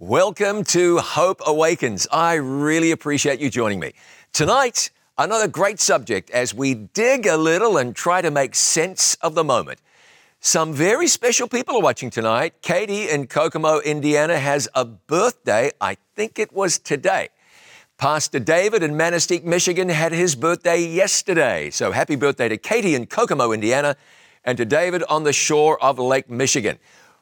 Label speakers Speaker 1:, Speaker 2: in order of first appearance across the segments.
Speaker 1: Welcome to Hope Awakens. I really appreciate you joining me. Tonight, another great subject as we dig a little and try to make sense of the moment. Some very special people are watching tonight. Katie in Kokomo, Indiana has a birthday. I think it was today. Pastor David in Manistique, Michigan had his birthday yesterday. So happy birthday to Katie in Kokomo, Indiana, and to David on the shore of Lake Michigan.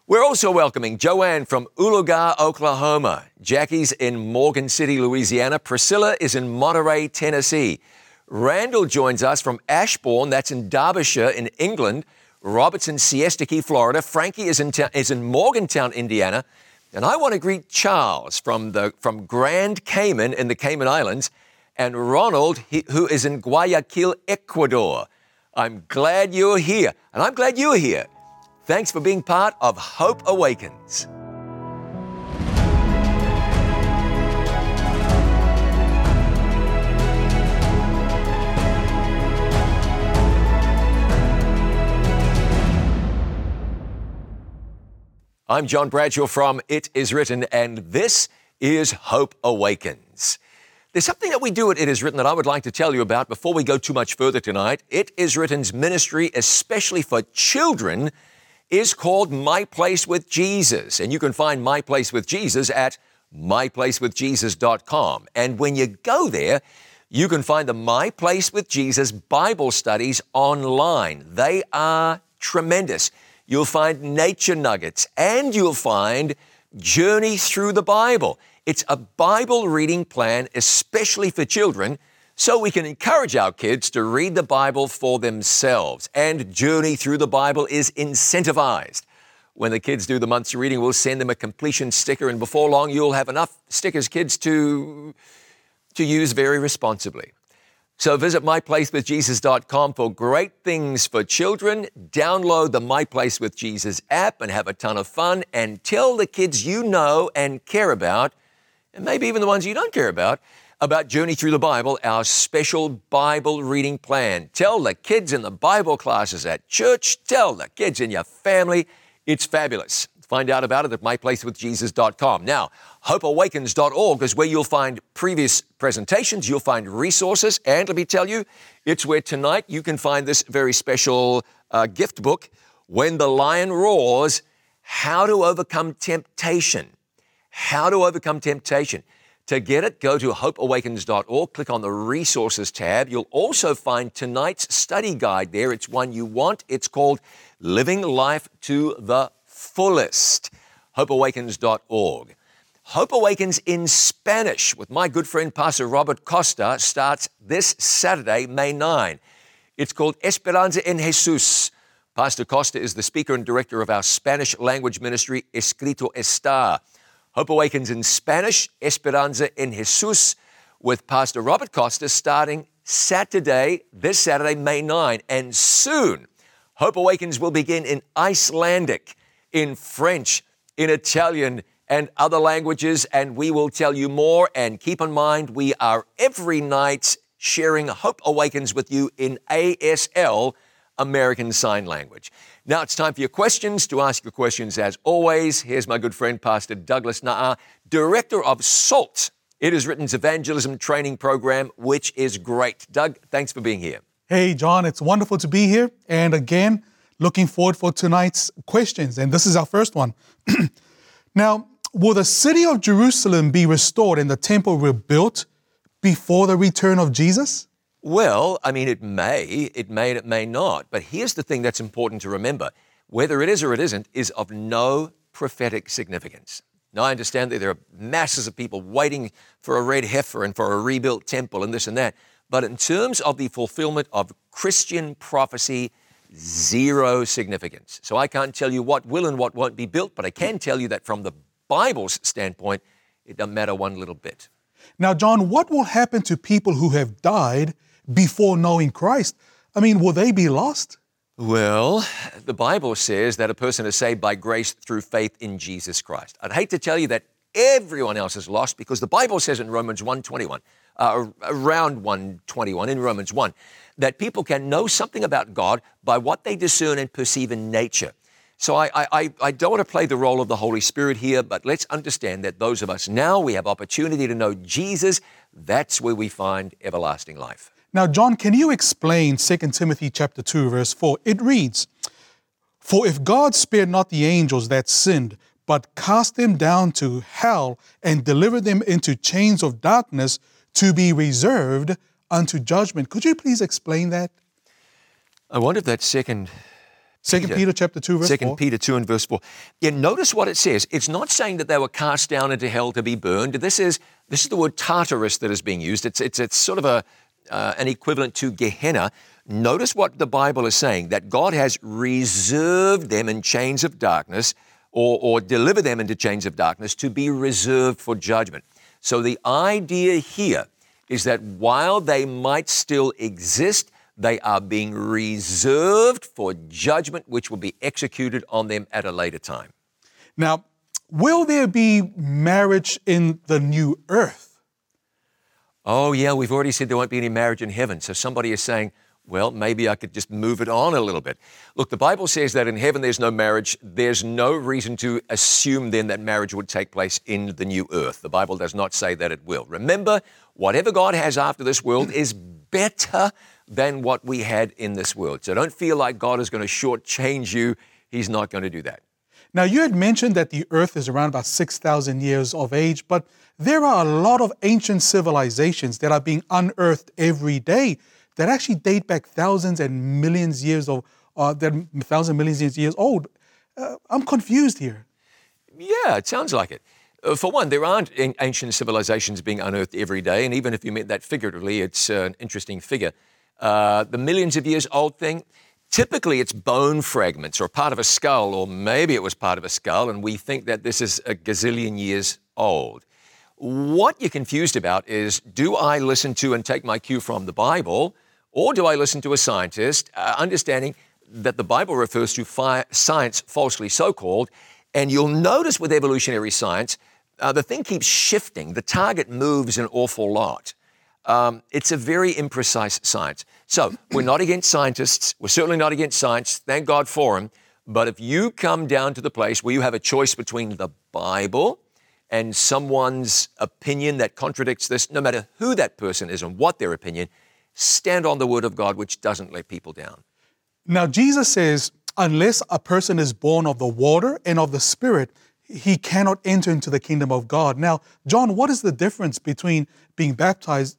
Speaker 1: We're also welcoming Joanne from Oologah, Oklahoma. Jackie's in Morgan City, Louisiana. Priscilla is in Monterey, Tennessee. Randall joins us from Ashbourne, that's in Derbyshire, in England. Robert's in Siesta Key, Florida. Frankie is in, ta- is in Morgantown, Indiana. And I want to greet Charles from, the, from Grand Cayman in the Cayman Islands and Ronald, he, who is in Guayaquil, Ecuador. I'm glad you're here, and I'm glad you're here. Thanks for being part of Hope Awakens. I'm John Bradshaw from It Is Written, and this is Hope Awakens. There's something that we do at It Is Written that I would like to tell you about before we go too much further tonight. It Is Written's ministry, especially for children, is called My Place with Jesus. And you can find My Place with Jesus at myplacewithjesus.com. And when you go there, you can find the My Place with Jesus Bible studies online. They are tremendous. You'll find nature nuggets and you'll find Journey Through the Bible. It's a Bible reading plan, especially for children, so we can encourage our kids to read the Bible for themselves. And Journey Through the Bible is incentivized. When the kids do the month's reading, we'll send them a completion sticker, and before long, you'll have enough stickers, kids, to, to use very responsibly. So visit myplacewithjesus.com for great things for children. Download the My Place with Jesus app and have a ton of fun and tell the kids you know and care about, and maybe even the ones you don't care about, about Journey Through the Bible, our special Bible reading plan. Tell the kids in the Bible classes at church, tell the kids in your family. It's fabulous. Find out about it at myplacewithjesus.com. Now, hopeawakens.org is where you'll find previous presentations, you'll find resources, and let me tell you, it's where tonight you can find this very special uh, gift book, When the Lion Roars How to Overcome Temptation. How to Overcome Temptation. To get it, go to hopeawakens.org, click on the resources tab. You'll also find tonight's study guide there. It's one you want. It's called Living Life to the Fullest. Hopeawakens.org. Hope Awakens in Spanish with my good friend Pastor Robert Costa starts this Saturday, May 9. It's called Esperanza en Jesus. Pastor Costa is the speaker and director of our Spanish language ministry, Escrito Está. Hope Awakens in Spanish, Esperanza en Jesus, with Pastor Robert Costa starting Saturday, this Saturday, May 9. And soon, Hope Awakens will begin in Icelandic, in French, in Italian, and other languages, and we will tell you more. And keep in mind, we are every night sharing Hope Awakens with you in ASL, American Sign Language. Now it's time for your questions. To ask your questions, as always, here's my good friend, Pastor Douglas Na'a, Director of SALT. It is Written's evangelism training program, which is great. Doug, thanks for being here.
Speaker 2: Hey, John, it's wonderful to be here. And again, looking forward for tonight's questions. And this is our first one. now, will the city of Jerusalem be restored and the temple rebuilt before the return of Jesus?
Speaker 1: Well, I mean, it may, it may, and it may not. But here's the thing that's important to remember whether it is or it isn't is of no prophetic significance. Now, I understand that there are masses of people waiting for a red heifer and for a rebuilt temple and this and that. But in terms of the fulfillment of Christian prophecy, zero significance. So I can't tell you what will and what won't be built, but I can tell you that from the Bible's standpoint, it doesn't matter one little bit.
Speaker 2: Now, John, what will happen to people who have died before knowing Christ? I mean, will they be lost?
Speaker 1: Well, the Bible says that a person is saved by grace through faith in Jesus Christ. I'd hate to tell you that everyone else is lost because the Bible says in Romans 1:21, uh, around 121 in Romans 1, that people can know something about God by what they discern and perceive in nature. So I, I, I don't want to play the role of the Holy Spirit here, but let's understand that those of us now, we have opportunity to know Jesus. That's where we find everlasting life.
Speaker 2: Now, John, can you explain 2 Timothy chapter 2, verse 4? It reads, For if God spared not the angels that sinned, but cast them down to hell and delivered them into chains of darkness to be reserved unto judgment. Could you please explain that?
Speaker 1: I wonder if that second
Speaker 2: Second Peter, Peter chapter 2 verse
Speaker 1: Second
Speaker 2: 4.
Speaker 1: Peter 2 and verse 4. Yeah, notice what it says. It's not saying that they were cast down into hell to be burned. This is this is the word Tartarus that is being used. It's it's it's sort of a uh, an equivalent to Gehenna. Notice what the Bible is saying that God has reserved them in chains of darkness or, or delivered them into chains of darkness to be reserved for judgment. So the idea here is that while they might still exist, they are being reserved for judgment, which will be executed on them at a later time.
Speaker 2: Now, will there be marriage in the new earth?
Speaker 1: Oh, yeah, we've already said there won't be any marriage in heaven. So somebody is saying, well, maybe I could just move it on a little bit. Look, the Bible says that in heaven there's no marriage. There's no reason to assume then that marriage would take place in the new earth. The Bible does not say that it will. Remember, whatever God has after this world is better than what we had in this world. So don't feel like God is going to shortchange you. He's not going to do that.
Speaker 2: Now, you had mentioned that the earth is around about 6,000 years of age, but there are a lot of ancient civilizations that are being unearthed every day that actually date back thousands and millions years of, uh, that thousand millions of years old. Uh, I'm confused here.
Speaker 1: Yeah, it sounds like it. Uh, for one, there aren't ancient civilizations being unearthed every day, and even if you meant that figuratively, it's uh, an interesting figure. Uh, the millions of years old thing, typically it's bone fragments or part of a skull, or maybe it was part of a skull, and we think that this is a gazillion years old. What you're confused about is do I listen to and take my cue from the Bible, or do I listen to a scientist, uh, understanding that the Bible refers to fi- science falsely so called? And you'll notice with evolutionary science, uh, the thing keeps shifting, the target moves an awful lot. Um, it's a very imprecise science. So we're not against scientists. We're certainly not against science. Thank God for them. But if you come down to the place where you have a choice between the Bible and someone's opinion that contradicts this, no matter who that person is and what their opinion, stand on the Word of God, which doesn't let people down.
Speaker 2: Now, Jesus says, unless a person is born of the water and of the Spirit, he cannot enter into the kingdom of God. Now, John, what is the difference between being baptized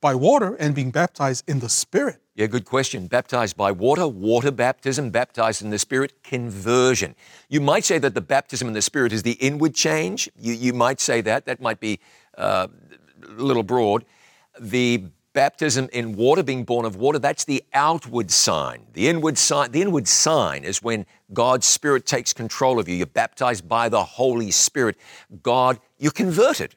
Speaker 2: by water and being baptized in the Spirit?
Speaker 1: Yeah, good question. Baptized by water, water baptism, baptized in the Spirit, conversion. You might say that the baptism in the Spirit is the inward change. You, you might say that. That might be uh, a little broad. The baptism in water, being born of water, that's the outward sign. The inward sign, the inward sign is when God's Spirit takes control of you. You're baptized by the Holy Spirit. God, you're converted.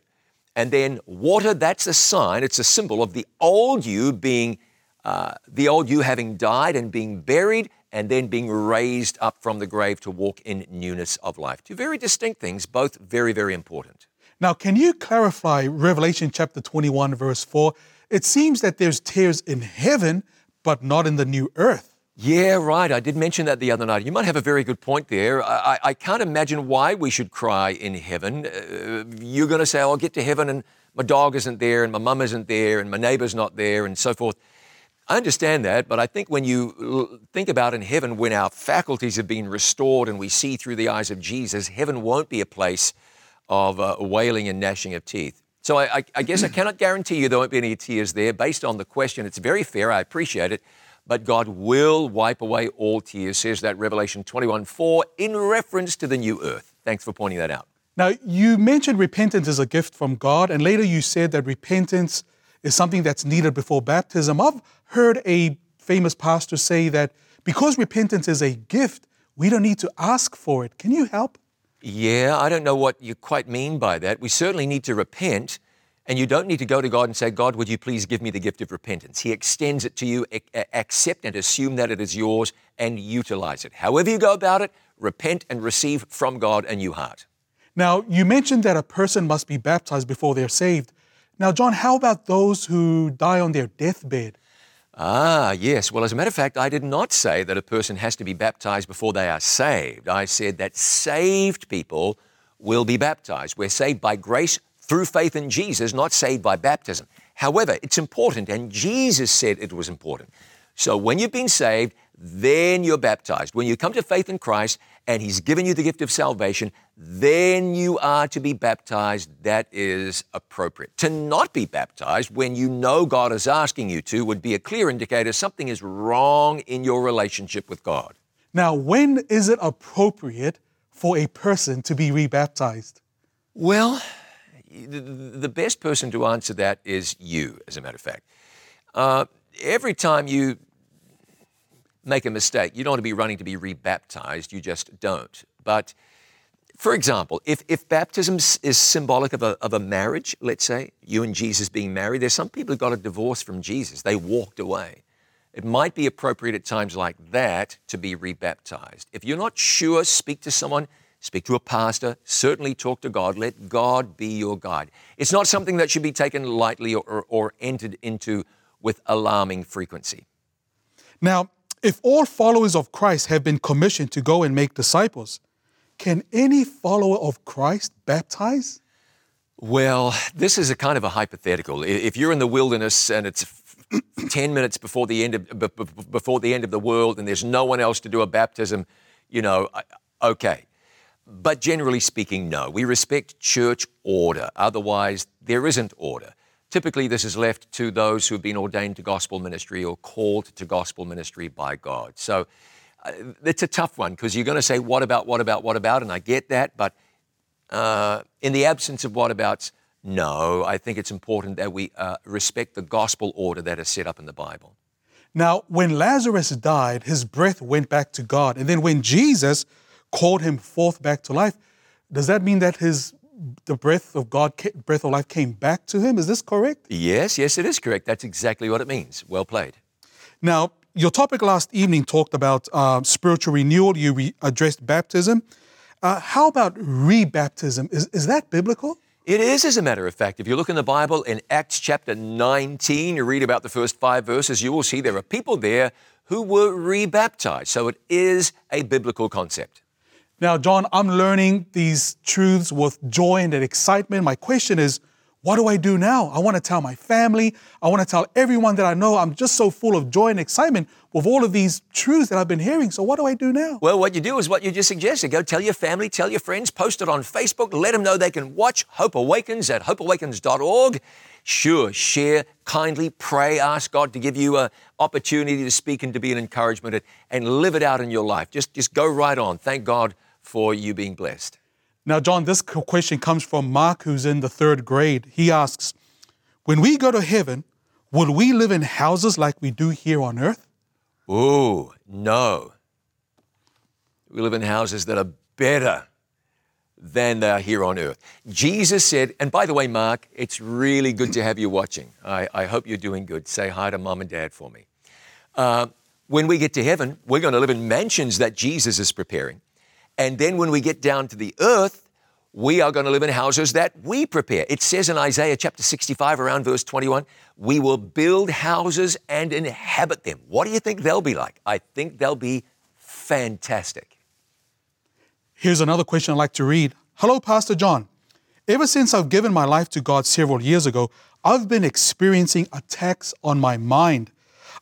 Speaker 1: And then water, that's a sign, it's a symbol of the old you being, uh, the old you having died and being buried and then being raised up from the grave to walk in newness of life. Two very distinct things, both very, very important.
Speaker 2: Now, can you clarify Revelation chapter 21, verse 4? It seems that there's tears in heaven, but not in the new earth.
Speaker 1: Yeah, right. I did mention that the other night. You might have a very good point there. I, I can't imagine why we should cry in heaven. Uh, you're going to say, oh, I'll get to heaven and my dog isn't there and my mum isn't there and my neighbor's not there and so forth. I understand that, but I think when you think about in heaven, when our faculties have been restored and we see through the eyes of Jesus, heaven won't be a place of uh, wailing and gnashing of teeth. So I, I, I guess I cannot guarantee you there won't be any tears there. Based on the question, it's very fair. I appreciate it but God will wipe away all tears, says that Revelation 21 4 in reference to the new earth. Thanks for pointing that out.
Speaker 2: Now, you mentioned repentance is a gift from God, and later you said that repentance is something that's needed before baptism. I've heard a famous pastor say that because repentance is a gift, we don't need to ask for it. Can you help?
Speaker 1: Yeah, I don't know what you quite mean by that. We certainly need to repent, and you don't need to go to God and say, God, would you please give me the gift of repentance? He extends it to you. Accept and assume that it is yours and utilize it. However you go about it, repent and receive from God a new heart.
Speaker 2: Now, you mentioned that a person must be baptized before they're saved. Now, John, how about those who die on their deathbed?
Speaker 1: Ah, yes. Well, as a matter of fact, I did not say that a person has to be baptized before they are saved. I said that saved people will be baptized. We're saved by grace through faith in Jesus, not saved by baptism. However, it's important, and Jesus said it was important. So when you've been saved, then you're baptized. When you come to faith in Christ and He's given you the gift of salvation, then you are to be baptized. That is appropriate. To not be baptized when you know God is asking you to would be a clear indicator something is wrong in your relationship with God.
Speaker 2: Now, when is it appropriate for a person to be rebaptized?
Speaker 1: Well, the best person to answer that is you, as a matter of fact. Uh, every time you make a mistake, you don't want to be running to be rebaptized, you just don't. But for example, if, if baptism is symbolic of a, of a marriage, let's say, you and Jesus being married, there's some people who got a divorce from Jesus. They walked away. It might be appropriate at times like that to be rebaptized. If you're not sure, speak to someone, speak to a pastor, certainly talk to God. Let God be your guide. It's not something that should be taken lightly or, or, or entered into with alarming frequency.
Speaker 2: Now, if all followers of Christ have been commissioned to go and make disciples, can any follower of Christ baptize?
Speaker 1: Well, this is a kind of a hypothetical. If you're in the wilderness and it's 10 minutes before the end of before the end of the world and there's no one else to do a baptism, you know, okay. But generally speaking, no. We respect church order. Otherwise, there isn't order. Typically, this is left to those who have been ordained to gospel ministry or called to gospel ministry by God. So uh, it's a tough one because you're going to say, what about, what about, what about? And I get that. But uh, in the absence of what abouts, no, I think it's important that we uh, respect the gospel order that is set up in the Bible.
Speaker 2: Now, when Lazarus died, his breath went back to God. And then when Jesus called him forth back to life, does that mean that his the breath of God, breath of life came back to him? Is this correct?
Speaker 1: Yes, yes, it is correct. That's exactly what it means. Well played.
Speaker 2: Now, your topic last evening talked about uh, spiritual renewal. You re- addressed baptism. Uh, how about rebaptism? Is, is that biblical?
Speaker 1: It is, as a matter of fact. If you look in the Bible in Acts chapter 19, you read about the first five verses, you will see there are people there who were rebaptized. So it is a biblical concept.
Speaker 2: Now, John, I'm learning these truths with joy and excitement. My question is, what do I do now? I want to tell my family. I want to tell everyone that I know. I'm just so full of joy and excitement with all of these truths that I've been hearing. So, what do I do now?
Speaker 1: Well, what you do is what you just suggested. Go tell your family, tell your friends, post it on Facebook, let them know they can watch Hope Awakens at hopeawakens.org. Sure, share, kindly pray, ask God to give you an opportunity to speak and to be an encouragement and live it out in your life. Just, just go right on. Thank God for you being blessed.
Speaker 2: Now, John, this question comes from Mark, who's in the third grade. He asks, When we go to heaven, will we live in houses like we do here on earth?
Speaker 1: Oh, no. We live in houses that are better than they are here on earth. Jesus said, and by the way, Mark, it's really good to have you watching. I, I hope you're doing good. Say hi to mom and dad for me. Uh, when we get to heaven, we're going to live in mansions that Jesus is preparing. And then when we get down to the earth, we are going to live in houses that we prepare. It says in Isaiah chapter 65, around verse 21, we will build houses and inhabit them. What do you think they'll be like? I think they'll be fantastic.
Speaker 2: Here's another question I'd like to read. Hello, Pastor John. Ever since I've given my life to God several years ago, I've been experiencing attacks on my mind.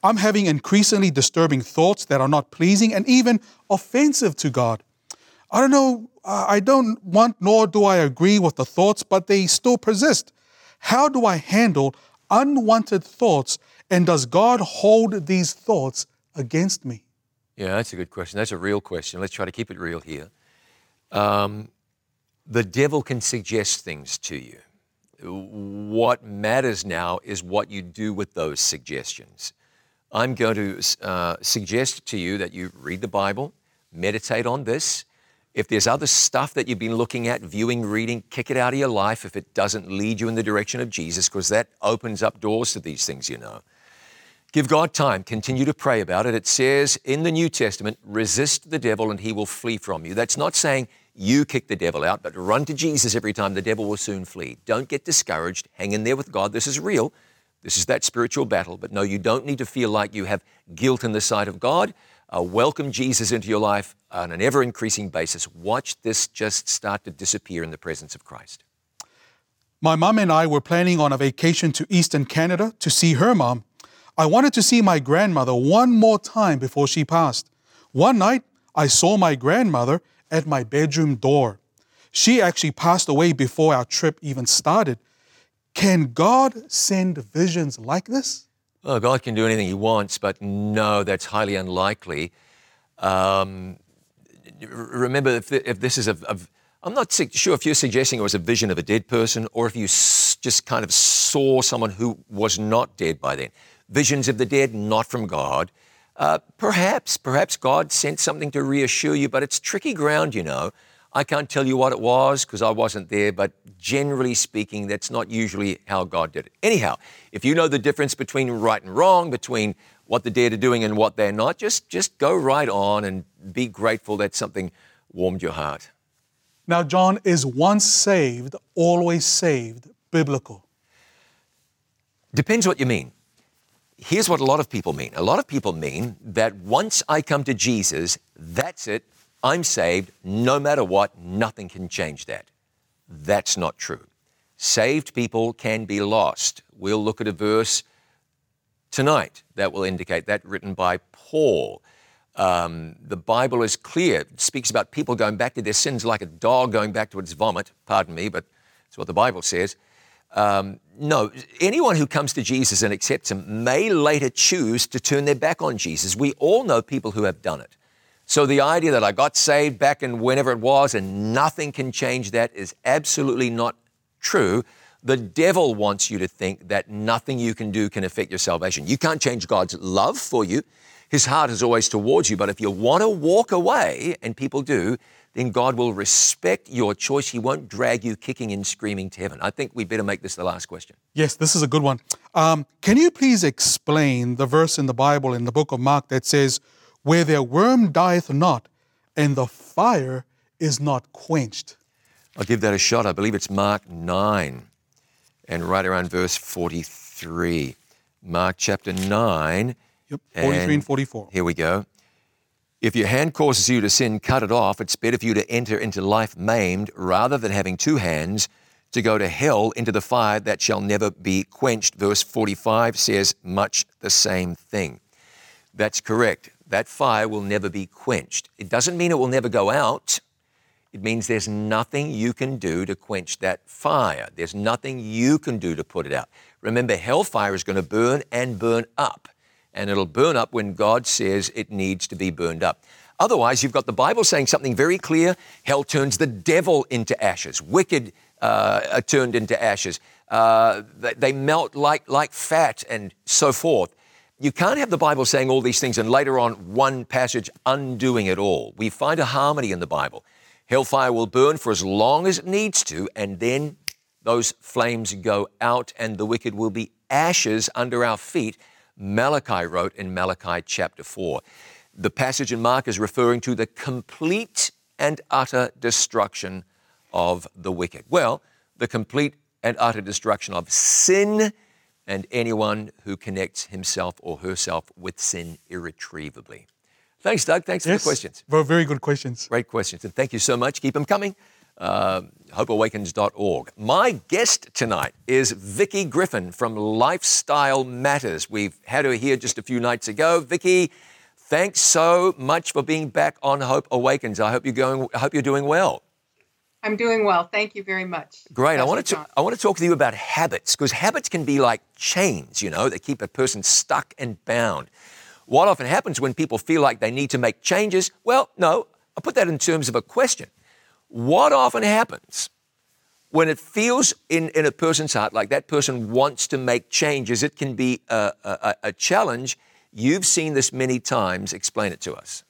Speaker 2: I'm having increasingly disturbing thoughts that are not pleasing and even offensive to God. I don't know, I don't want nor do I agree with the thoughts, but they still persist. How do I handle unwanted thoughts, and does God hold these thoughts against me?
Speaker 1: Yeah, that's a good question. That's a real question. Let's try to keep it real here. Um, the devil can suggest things to you. What matters now is what you do with those suggestions. I'm going to uh, suggest to you that you read the Bible, meditate on this, if there's other stuff that you've been looking at, viewing, reading, kick it out of your life if it doesn't lead you in the direction of Jesus, because that opens up doors to these things, you know. Give God time. Continue to pray about it. It says in the New Testament, resist the devil and he will flee from you. That's not saying you kick the devil out, but run to Jesus every time the devil will soon flee. Don't get discouraged. Hang in there with God. This is real. This is that spiritual battle. But no, you don't need to feel like you have guilt in the sight of God. Uh, welcome Jesus into your life on an ever increasing basis. Watch this just start to disappear in the presence of Christ.
Speaker 2: My mom and I were planning on a vacation to Eastern Canada to see her mom. I wanted to see my grandmother one more time before she passed. One night, I saw my grandmother at my bedroom door. She actually passed away before our trip even started. Can God send visions like this?
Speaker 1: Oh, God can do anything He wants, but no, that's highly unlikely. Um, remember, if, if this is a, a I'm not sure if you're suggesting it was a vision of a dead person or if you just kind of saw someone who was not dead by then. Visions of the dead, not from God. Uh, perhaps, perhaps God sent something to reassure you, but it's tricky ground, you know. I can't tell you what it was because I wasn't there, but generally speaking, that's not usually how God did it. Anyhow, if you know the difference between right and wrong, between what the dead are doing and what they're not, just, just go right on and be grateful that something warmed your heart.
Speaker 2: Now, John, is once saved, always saved biblical?
Speaker 1: Depends what you mean. Here's what a lot of people mean. A lot of people mean that once I come to Jesus, that's it. I'm saved. No matter what, nothing can change that. That's not true. Saved people can be lost. We'll look at a verse tonight that will indicate that, written by Paul. Um, the Bible is clear. It speaks about people going back to their sins like a dog going back to its vomit. Pardon me, but it's what the Bible says. Um, no, anyone who comes to Jesus and accepts Him may later choose to turn their back on Jesus. We all know people who have done it. So the idea that I got saved back in whenever it was and nothing can change that is absolutely not true. The devil wants you to think that nothing you can do can affect your salvation. You can't change God's love for you. His heart is always towards you. But if you want to walk away, and people do, then God will respect your choice. He won't drag you kicking and screaming to heaven. I think we better make this the last question.
Speaker 2: Yes, this is a good one. Um, can you please explain the verse in the Bible in the book of Mark that says, Where their worm dieth not, and the fire is not quenched?
Speaker 1: I'll give that a shot. I believe it's Mark 9 and right around verse 43. Mark chapter 9
Speaker 2: Yep, 43 and, and 44.
Speaker 1: Here we go. If your hand causes you to sin, cut it off. It's better for you to enter into life maimed rather than having two hands to go to hell into the fire that shall never be quenched. Verse 45 says much the same thing. That's correct. That fire will never be quenched. It doesn't mean it will never go out. It means there's nothing you can do to quench that fire. There's nothing you can do to put it out. Remember, hellfire is going to burn and burn up and it'll burn up when God says it needs to be burned up. Otherwise, you've got the Bible saying something very clear hell turns the devil into ashes, wicked uh, are turned into ashes, uh, they melt like, like fat, and so forth. You can't have the Bible saying all these things and later on one passage undoing it all. We find a harmony in the Bible. Hellfire will burn for as long as it needs to, and then those flames go out, and the wicked will be ashes under our feet Malachi wrote in Malachi chapter 4. The passage in Mark is referring to the complete and utter destruction of the wicked. Well, the complete and utter destruction of sin and anyone who connects himself or herself with sin irretrievably. Thanks, Doug. Thanks yes, for the questions.
Speaker 2: Very, very good questions.
Speaker 1: Great questions. And thank you so much. Keep them coming uh, hopeawakens.org. My guest tonight is Vicki Griffin from Lifestyle Matters. We've had her here just a few nights ago. Vicki, thanks so much for being back on Hope Awakens. I hope you're going. I hope you're doing well.
Speaker 3: I'm doing well. Thank you very much.
Speaker 1: Great. I want to I want to talk to you about habits because habits can be like chains. You know, they keep a person stuck and bound. What often happens when people feel like they need to make changes? Well, no. I put that in terms of a question. What often happens when it feels in, in a person's heart like that person wants to make changes, it can be a, a, a challenge. You've seen this many times. Explain it to us.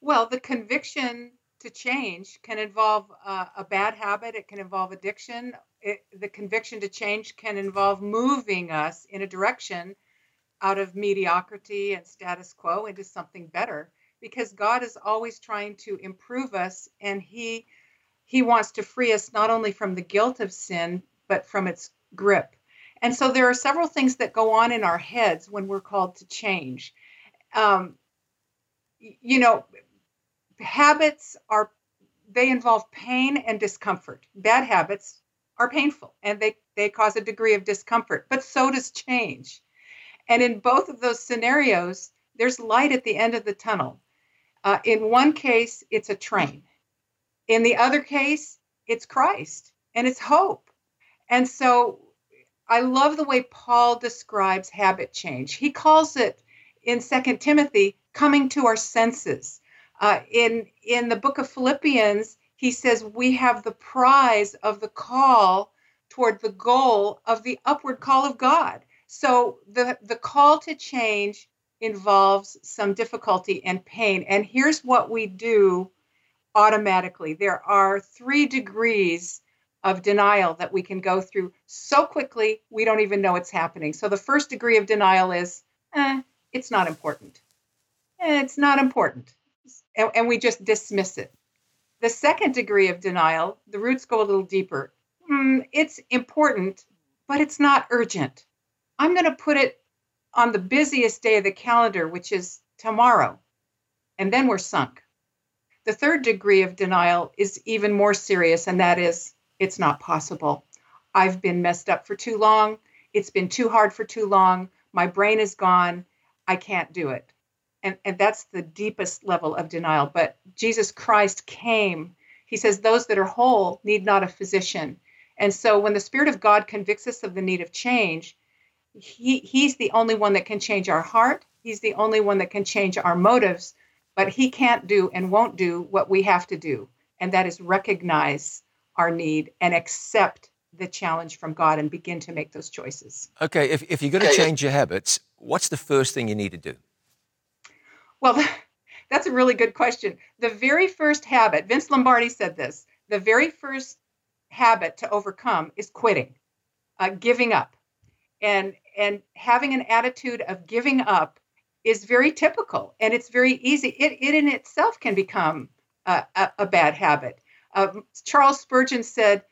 Speaker 3: Well, the conviction to change can involve uh, a bad habit, it can involve addiction. It, the conviction to change can involve moving us in a direction out of mediocrity and status quo into something better because God is always trying to improve us and he he wants to free us not only from the guilt of sin but from its grip. And so there are several things that go on in our heads when we're called to change. Um, you know, habits are they involve pain and discomfort. Bad habits are painful and they they cause a degree of discomfort, but so does change. And in both of those scenarios, there's light at the end of the tunnel. Uh, in one case, it's a train. In the other case, it's Christ and it's hope. And so I love the way Paul describes habit change. He calls it in Second Timothy coming to our senses. Uh, in in the book of Philippians, he says we have the prize of the call toward the goal of the upward call of God. So the the call to change involves some difficulty and pain. And here's what we do automatically. There are three degrees of denial that we can go through so quickly we don't even know it's happening. So the first degree of denial is, eh, it's not important. Eh, it's not important. And, and, we just dismiss it. The second degree of denial, the roots go a little deeper. Mm, it's important, but it's not urgent. I'm going to put it on the busiest day of the calendar, which is tomorrow. And then we're sunk. The third degree of denial is even more serious, and that is it's not possible. I've been messed up for too long. It's been too hard for too long. My brain is gone. I can't do it. And, and that's the deepest level of denial. But Jesus Christ came. He says, Those that are whole need not a physician. And so when the Spirit of God convicts us of the need of change, he, He's the only one that can change our heart. He's the only one that can change our motives. But He can't do and won't do what we have to do. And that is recognize our need and accept the challenge from God and begin to make those choices.
Speaker 1: Okay, if, if you're going to change your habits, what's the first thing you need to do?
Speaker 3: Well, that's a really good question. The very first habit, Vince Lombardi said this, the very first habit to overcome is quitting, uh, giving up. And, and having an attitude of giving up is very typical and it's very easy. It, it in itself can become a, a, a bad habit. Uh, Charles Spurgeon said,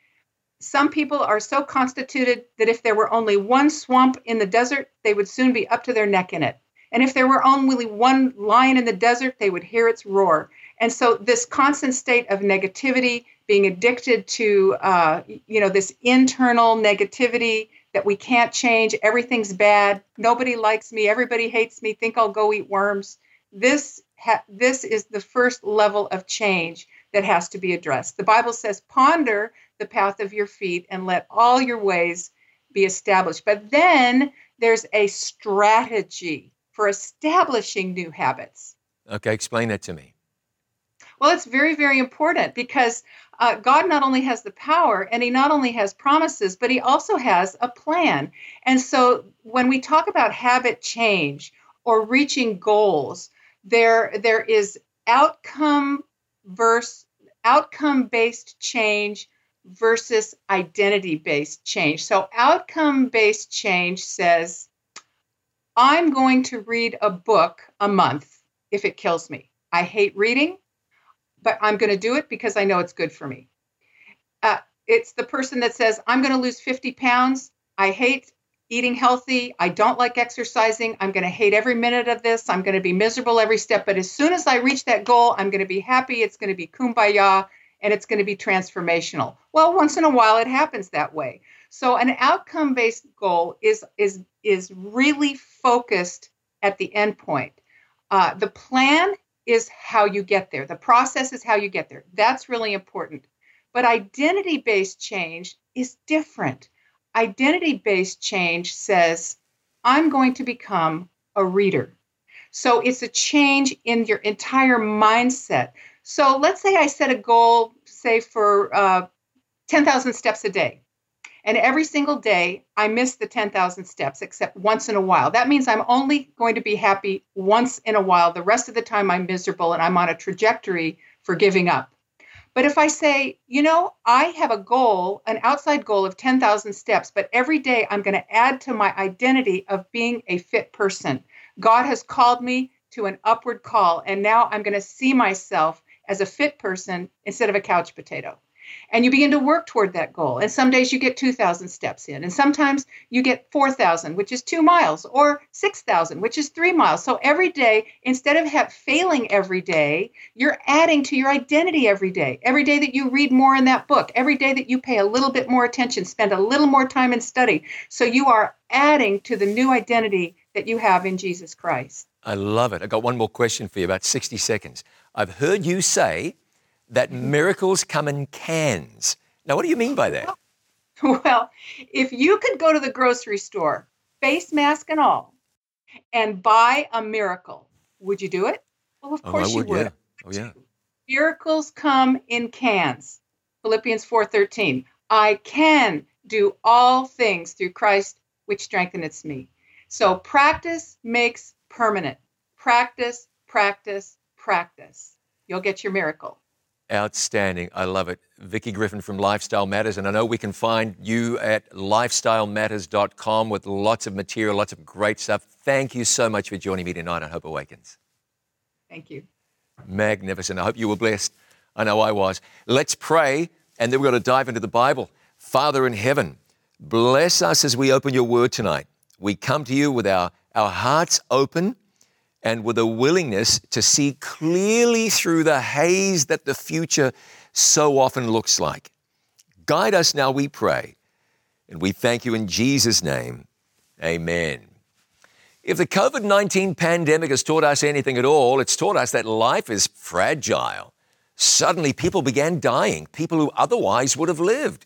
Speaker 3: Some people are so constituted that if there were only one swamp in the desert, they would soon be up to their neck in it. And if there were only one lion in the desert, they would hear its roar. And so, this constant state of negativity, being addicted to, uh, you know, this internal negativity that we can't change, everything's bad, nobody likes me, everybody hates me, think I'll go eat worms. This ha- this is the first level of change that has to be addressed. The Bible says, ponder the path of your feet and let all your ways be established. But then there's a strategy for establishing new habits.
Speaker 1: Okay, explain that to me.
Speaker 3: Well, it's very, very important because uh, God not only has the power and He not only has promises, but He also has a plan. And so when we talk about habit change or reaching goals, there, there is outcome versus outcome based change versus identity based change. So, outcome based change says, I'm going to read a book a month if it kills me. I hate reading, but I'm going to do it because I know it's good for me. Uh, it's the person that says, I'm going to lose 50 pounds. I hate eating healthy. I don't like exercising. I'm going to hate every minute of this. I'm going to be miserable every step. But as soon as I reach that goal, I'm going to be happy. It's going to be kumbaya and it's going to be transformational. Well, once in a while it happens that way. So an outcome-based goal is is is really focused at the end point. Uh, the plan is how you get there. The process is how you get there. That's really important. But identity-based change is different identity based change says, I'm going to become a reader. So it's a change in your entire mindset. So let's say I set a goal, say for uh, 10,000 steps a day. And every single day, I miss the 10,000 steps except once in a while. That means I'm only going to be happy once in a while. The rest of the time, I'm miserable and I'm on a trajectory for giving up. But if I say, you know, I have a goal, an outside goal of 10,000 steps, but every day I'm going to add to my identity of being a fit person. God has called me to an upward call, and now I'm going to see myself as a fit person instead of a couch potato. And you begin to work toward that goal. And some days you get 2,000 steps in, and sometimes you get 4,000, which is two miles, or 6,000, which is three miles. So every day, instead of have, failing every day, you're adding to your identity every day. Every day that you read more in that book, every day that you pay a little bit more attention, spend a little more time in study. So you are adding to the new identity that you have in Jesus Christ.
Speaker 1: I love it. I got one more question for you, about 60 seconds. I've heard you say that miracles come in cans. Now, what do you mean by that?
Speaker 3: Well, if you could go to the grocery store, face mask and all, and buy a miracle, would you do it? Well, of
Speaker 1: Oh,
Speaker 3: course you
Speaker 1: would,
Speaker 3: would.
Speaker 1: yeah. Oh, yeah.
Speaker 3: Miracles come in cans. Philippians 4:13. I can do all things through Christ which strengtheneth me. So practice makes permanent. Practice, practice, practice. You'll get your miracle.
Speaker 1: Outstanding. I love it. Vicki Griffin from Lifestyle Matters. And I know we can find you at lifestylematters.com with lots of material, lots of great stuff. Thank you so much for joining me tonight on Hope Awakens.
Speaker 3: Thank you.
Speaker 1: Magnificent. I hope you were blessed. I know I was. Let's pray, and then we're going to dive into the Bible. Father in heaven, bless us as we open your word tonight. We come to you with our, our hearts open and with a willingness to see clearly through the haze that the future so often looks like. Guide us now, we pray. And we thank you in Jesus' name. Amen. If the COVID 19 pandemic has taught us anything at all, it's taught us that life is fragile. Suddenly, people began dying, people who otherwise would have lived.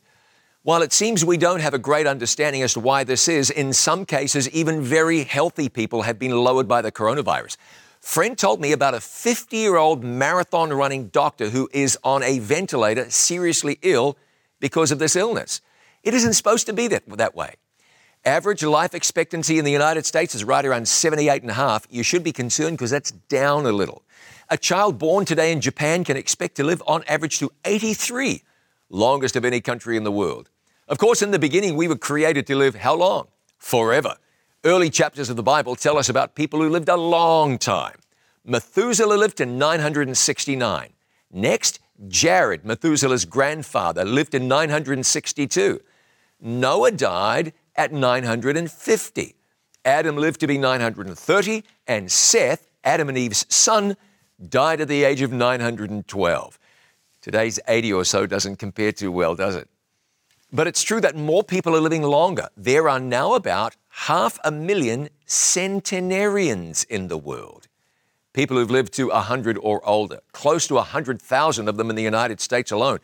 Speaker 1: While it seems we don't have a great understanding as to why this is, in some cases, even very healthy people have been lowered by the coronavirus. Friend told me about a 50 year old marathon running doctor who is on a ventilator, seriously ill because of this illness. It isn't supposed to be that, that way. Average life expectancy in the United States is right around 78 and a half. You should be concerned because that's down a little. A child born today in Japan can expect to live on average to 83, longest of any country in the world. Of course, in the beginning, we were created to live how long? Forever. Early chapters of the Bible tell us about people who lived a long time. Methuselah lived to 969. Next, Jared, Methuselah's grandfather, lived to 962. Noah died at 950. Adam lived to be 930, and Seth, Adam and Eve's son, died at the age of 912. Today's 80 or so doesn't compare too well, does it? But it's true that more people are living longer. There are now about half a million centenarians in the world. People who've lived to 100 or older, close to 100,000 of them in the United States alone.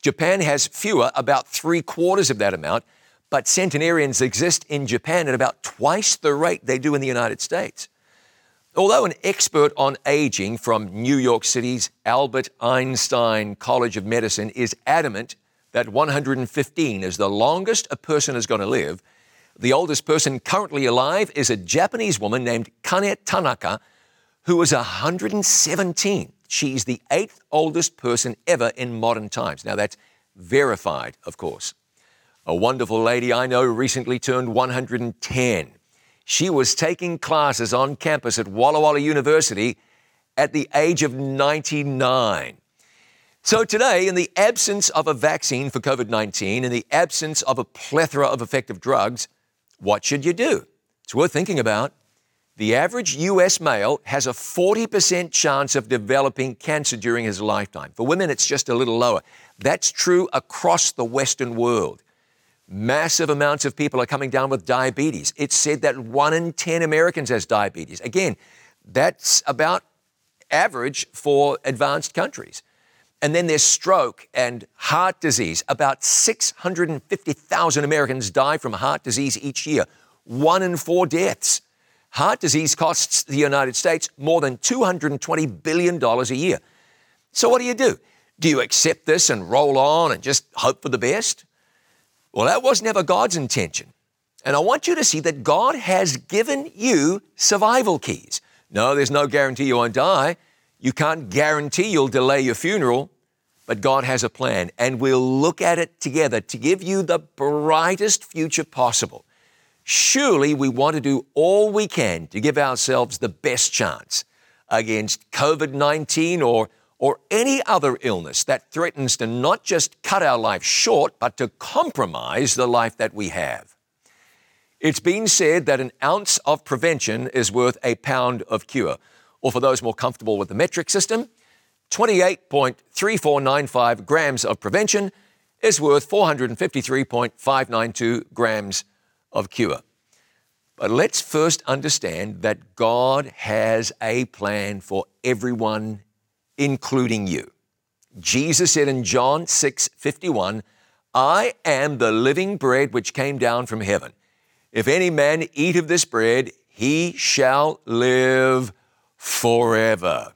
Speaker 1: Japan has fewer, about three quarters of that amount, but centenarians exist in Japan at about twice the rate they do in the United States. Although an expert on aging from New York City's Albert Einstein College of Medicine is adamant that 115 is the longest a person is going to live, the oldest person currently alive is a Japanese woman named Kane Tanaka, who is 117. She's the eighth oldest person ever in modern times. Now, that's verified, of course. A wonderful lady I know recently turned 110. She was taking classes on campus at Walla Walla University at the age of 99. So, today, in the absence of a vaccine for COVID 19, in the absence of a plethora of effective drugs, what should you do? It's worth thinking about. The average US male has a 40% chance of developing cancer during his lifetime. For women, it's just a little lower. That's true across the Western world. Massive amounts of people are coming down with diabetes. It's said that one in 10 Americans has diabetes. Again, that's about average for advanced countries. And then there's stroke and heart disease. About 650,000 Americans die from heart disease each year, one in four deaths. Heart disease costs the United States more than $220 billion a year. So, what do you do? Do you accept this and roll on and just hope for the best? Well, that was never God's intention. And I want you to see that God has given you survival keys. No, there's no guarantee you won't die. You can't guarantee you'll delay your funeral, but God has a plan, and we'll look at it together to give you the brightest future possible. Surely we want to do all we can to give ourselves the best chance against COVID 19 or, or any other illness that threatens to not just cut our life short, but to compromise the life that we have. It's been said that an ounce of prevention is worth a pound of cure. Or for those more comfortable with the metric system, 28.3495 grams of prevention is worth 453.592 grams of cure. But let's first understand that God has a plan for everyone, including you. Jesus said in John 6 51, I am the living bread which came down from heaven. If any man eat of this bread, he shall live forever.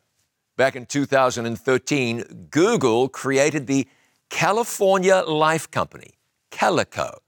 Speaker 1: Back in 2013, Google created the California Life Company, Calico.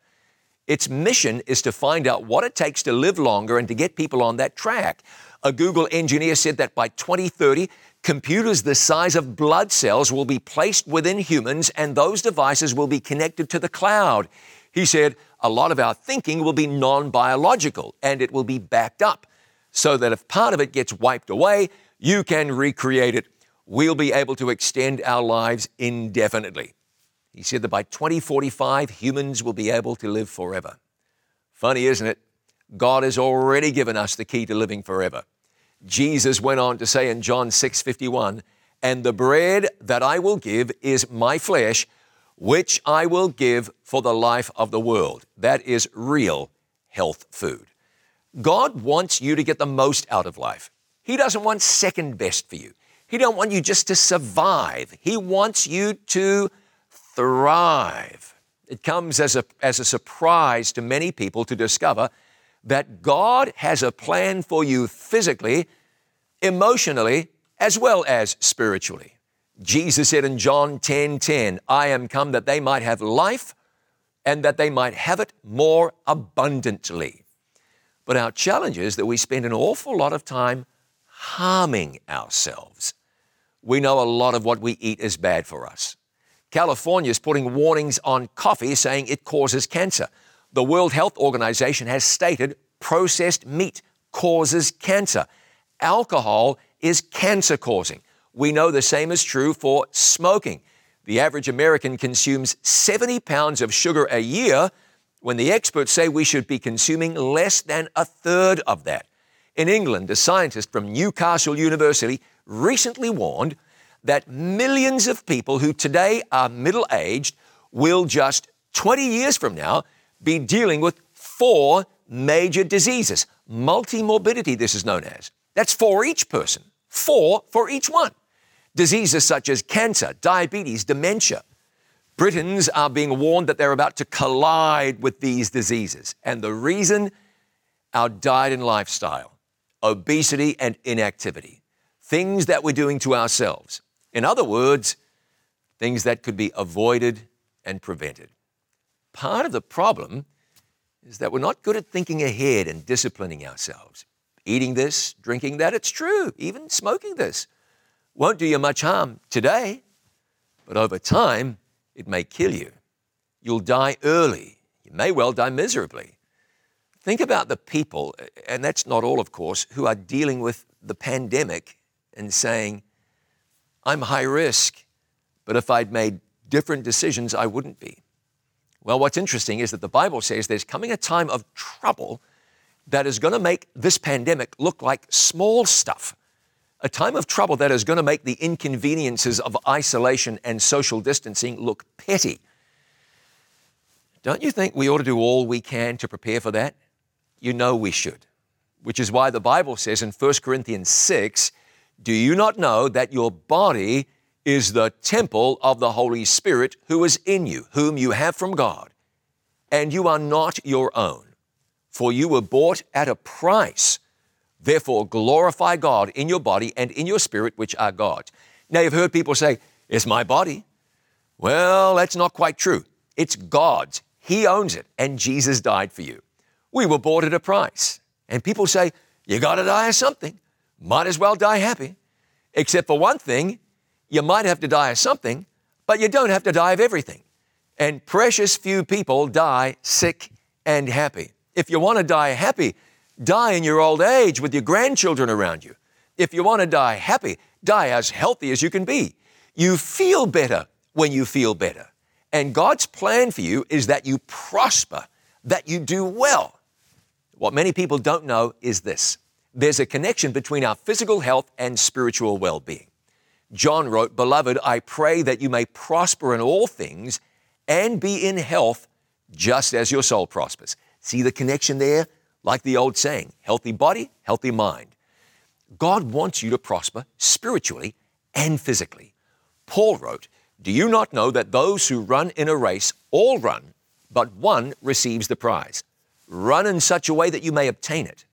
Speaker 1: Its mission is to find out what it takes to live longer and to get people on that track. A Google engineer said that by 2030, computers the size of blood cells will be placed within humans and those devices will be connected to the cloud. He said, a lot of our thinking will be non biological and it will be backed up so that if part of it gets wiped away, you can recreate it. We'll be able to extend our lives indefinitely. He said that by 2045, humans will be able to live forever. Funny, isn't it? God has already given us the key to living forever. Jesus went on to say in John 6 51, and the bread that I will give is my flesh, which I will give for the life of the world. That is real health food. God wants you to get the most out of life. He doesn't want second best for you. He don't want you just to survive. He wants you to thrive. It comes as a, as a surprise to many people to discover that God has a plan for you physically, emotionally, as well as spiritually. Jesus said in John 10 10, I am come that they might have life and that they might have it more abundantly. But our challenge is that we spend an awful lot of time harming ourselves. We know a lot of what we eat is bad for us. California is putting warnings on coffee saying it causes cancer. The World Health Organization has stated processed meat causes cancer. Alcohol is cancer causing. We know the same is true for smoking. The average American consumes 70 pounds of sugar a year when the experts say we should be consuming less than a third of that. In England, a scientist from Newcastle University recently warned that millions of people who today are middle aged will just 20 years from now be dealing with four major diseases. Multimorbidity, this is known as. That's for each person, four for each one. Diseases such as cancer, diabetes, dementia, Britons are being warned that they're about to collide with these diseases. And the reason? Our diet and lifestyle, obesity and inactivity, things that we're doing to ourselves. In other words, things that could be avoided and prevented. Part of the problem is that we're not good at thinking ahead and disciplining ourselves. Eating this, drinking that, it's true. Even smoking this won't do you much harm today, but over time, it may kill you. You'll die early. You may well die miserably. Think about the people, and that's not all, of course, who are dealing with the pandemic and saying, I'm high risk, but if I'd made different decisions, I wouldn't be. Well, what's interesting is that the Bible says there's coming a time of trouble that is going to make this pandemic look like small stuff a time of trouble that is going to make the inconveniences of isolation and social distancing look petty. Don't you think we ought to do all we can to prepare for that? You know we should, which is why the Bible says in 1 Corinthians 6 Do you not know that your body is the temple of the Holy Spirit who is in you, whom you have from God, and you are not your own? For you were bought at a price. Therefore, glorify God in your body and in your spirit, which are God's. Now, you've heard people say, It's my body. Well, that's not quite true. It's God's. He owns it, and Jesus died for you. We were bought at a price. And people say, You got to die of something. Might as well die happy. Except for one thing, you might have to die of something, but you don't have to die of everything. And precious few people die sick and happy. If you want to die happy, Die in your old age with your grandchildren around you. If you want to die happy, die as healthy as you can be. You feel better when you feel better. And God's plan for you is that you prosper, that you do well. What many people don't know is this there's a connection between our physical health and spiritual well being. John wrote, Beloved, I pray that you may prosper in all things and be in health just as your soul prospers. See the connection there? Like the old saying, healthy body, healthy mind. God wants you to prosper spiritually and physically. Paul wrote, Do you not know that those who run in a race all run, but one receives the prize? Run in such a way that you may obtain it.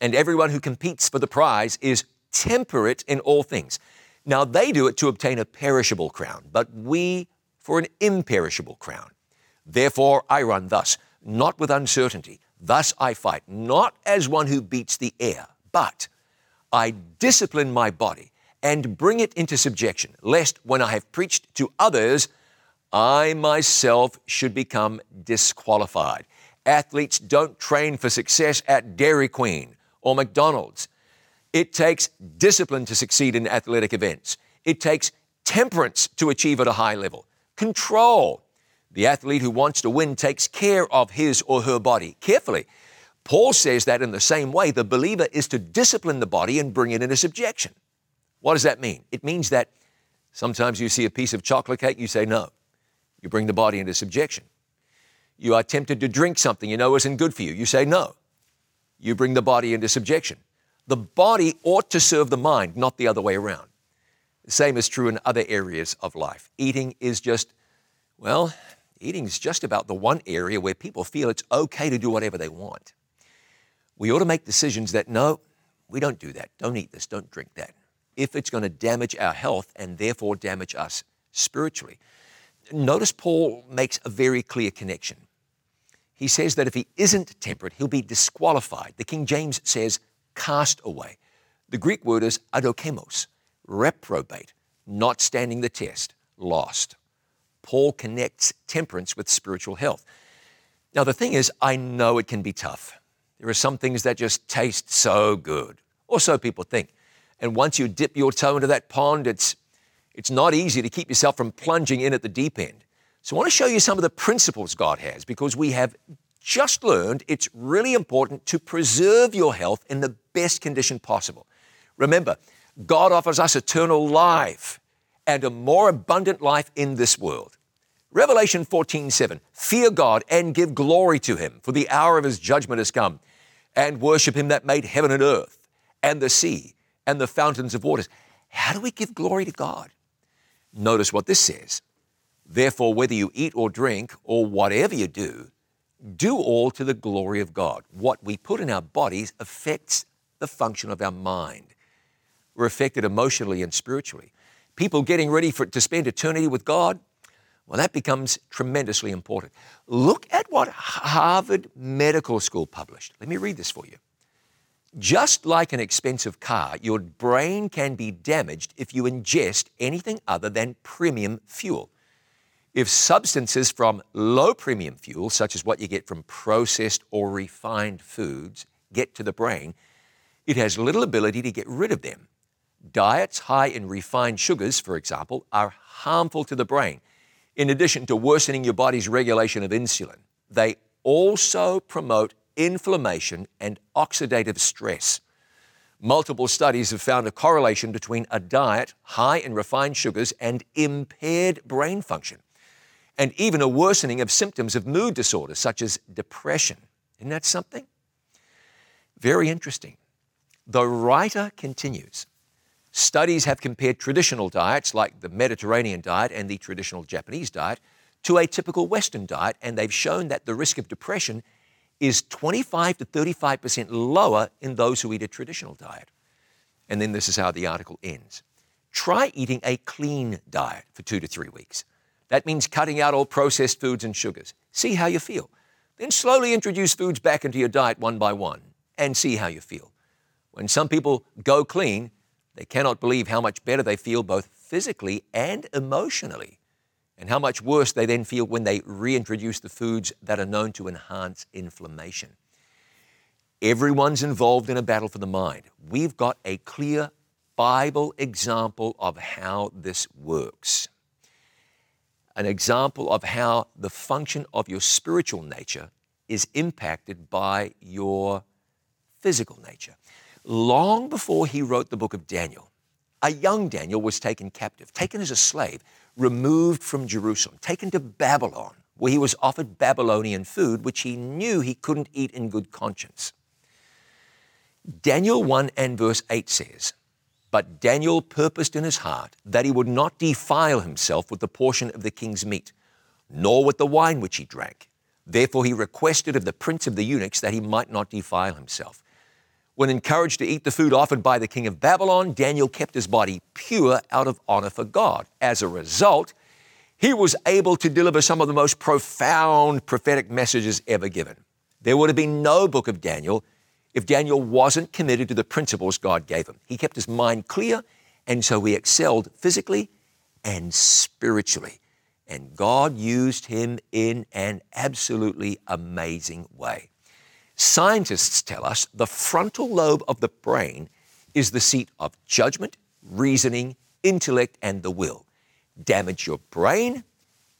Speaker 1: And everyone who competes for the prize is temperate in all things. Now they do it to obtain a perishable crown, but we for an imperishable crown. Therefore I run thus, not with uncertainty. Thus I fight, not as one who beats the air, but I discipline my body and bring it into subjection, lest when I have preached to others, I myself should become disqualified. Athletes don't train for success at Dairy Queen or McDonald's. It takes discipline to succeed in athletic events. It takes temperance to achieve at a high level. Control. The athlete who wants to win takes care of his or her body carefully. Paul says that in the same way, the believer is to discipline the body and bring it into subjection. What does that mean? It means that sometimes you see a piece of chocolate cake, you say no. You bring the body into subjection. You are tempted to drink something you know isn't good for you, you say no. You bring the body into subjection. The body ought to serve the mind, not the other way around. The same is true in other areas of life. Eating is just, well, eating is just about the one area where people feel it's okay to do whatever they want. We ought to make decisions that no, we don't do that. Don't eat this, don't drink that. If it's going to damage our health and therefore damage us spiritually. Notice Paul makes a very clear connection. He says that if he isn't temperate, he'll be disqualified. The King James says cast away. The Greek word is adokimos, reprobate, not standing the test, lost. Paul connects temperance with spiritual health. Now, the thing is, I know it can be tough. There are some things that just taste so good, or so people think. And once you dip your toe into that pond, it's, it's not easy to keep yourself from plunging in at the deep end. So, I want to show you some of the principles God has because we have just learned it's really important to preserve your health in the best condition possible. Remember, God offers us eternal life and a more abundant life in this world. Revelation 14, 7. Fear God and give glory to him, for the hour of his judgment has come, and worship him that made heaven and earth, and the sea, and the fountains of waters. How do we give glory to God? Notice what this says. Therefore, whether you eat or drink, or whatever you do, do all to the glory of God. What we put in our bodies affects the function of our mind. We're affected emotionally and spiritually. People getting ready for, to spend eternity with God, well, that becomes tremendously important. Look at what Harvard Medical School published. Let me read this for you. Just like an expensive car, your brain can be damaged if you ingest anything other than premium fuel. If substances from low premium fuels, such as what you get from processed or refined foods, get to the brain, it has little ability to get rid of them. Diets high in refined sugars, for example, are harmful to the brain. In addition to worsening your body's regulation of insulin, they also promote inflammation and oxidative stress. Multiple studies have found a correlation between a diet high in refined sugars and impaired brain function and even a worsening of symptoms of mood disorders such as depression. Isn't that something? Very interesting. The writer continues. Studies have compared traditional diets like the Mediterranean diet and the traditional Japanese diet to a typical Western diet, and they've shown that the risk of depression is 25 to 35% lower in those who eat a traditional diet. And then this is how the article ends. Try eating a clean diet for two to three weeks. That means cutting out all processed foods and sugars. See how you feel. Then slowly introduce foods back into your diet one by one and see how you feel. When some people go clean, they cannot believe how much better they feel both physically and emotionally, and how much worse they then feel when they reintroduce the foods that are known to enhance inflammation. Everyone's involved in a battle for the mind. We've got a clear Bible example of how this works. An example of how the function of your spiritual nature is impacted by your physical nature. Long before he wrote the book of Daniel, a young Daniel was taken captive, taken as a slave, removed from Jerusalem, taken to Babylon, where he was offered Babylonian food, which he knew he couldn't eat in good conscience. Daniel 1 and verse 8 says, But Daniel purposed in his heart that he would not defile himself with the portion of the king's meat, nor with the wine which he drank. Therefore he requested of the prince of the eunuchs that he might not defile himself. When encouraged to eat the food offered by the king of Babylon, Daniel kept his body pure out of honor for God. As a result, he was able to deliver some of the most profound prophetic messages ever given. There would have been no book of Daniel if Daniel wasn't committed to the principles God gave him. He kept his mind clear, and so he excelled physically and spiritually. And God used him in an absolutely amazing way. Scientists tell us the frontal lobe of the brain is the seat of judgment, reasoning, intellect, and the will. Damage your brain,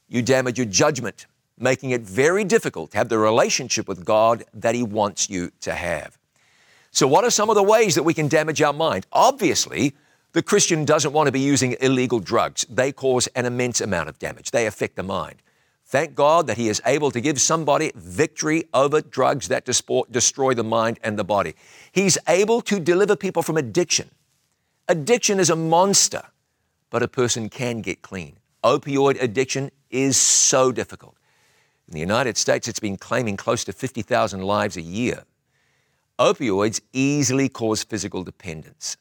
Speaker 1: you damage your judgment, making it very difficult to have the relationship with God that He wants you to have. So, what are some of the ways that we can damage our mind? Obviously, the Christian doesn't want to be using illegal drugs. They cause an immense amount of damage, they affect the mind. Thank God that He is able to give somebody victory over drugs that destroy the mind and the body. He's able to deliver people from addiction. Addiction is a monster, but a person can get clean. Opioid addiction is so difficult. In the United States, it's been claiming close to 50,000 lives a year. Opioids easily cause physical dependence.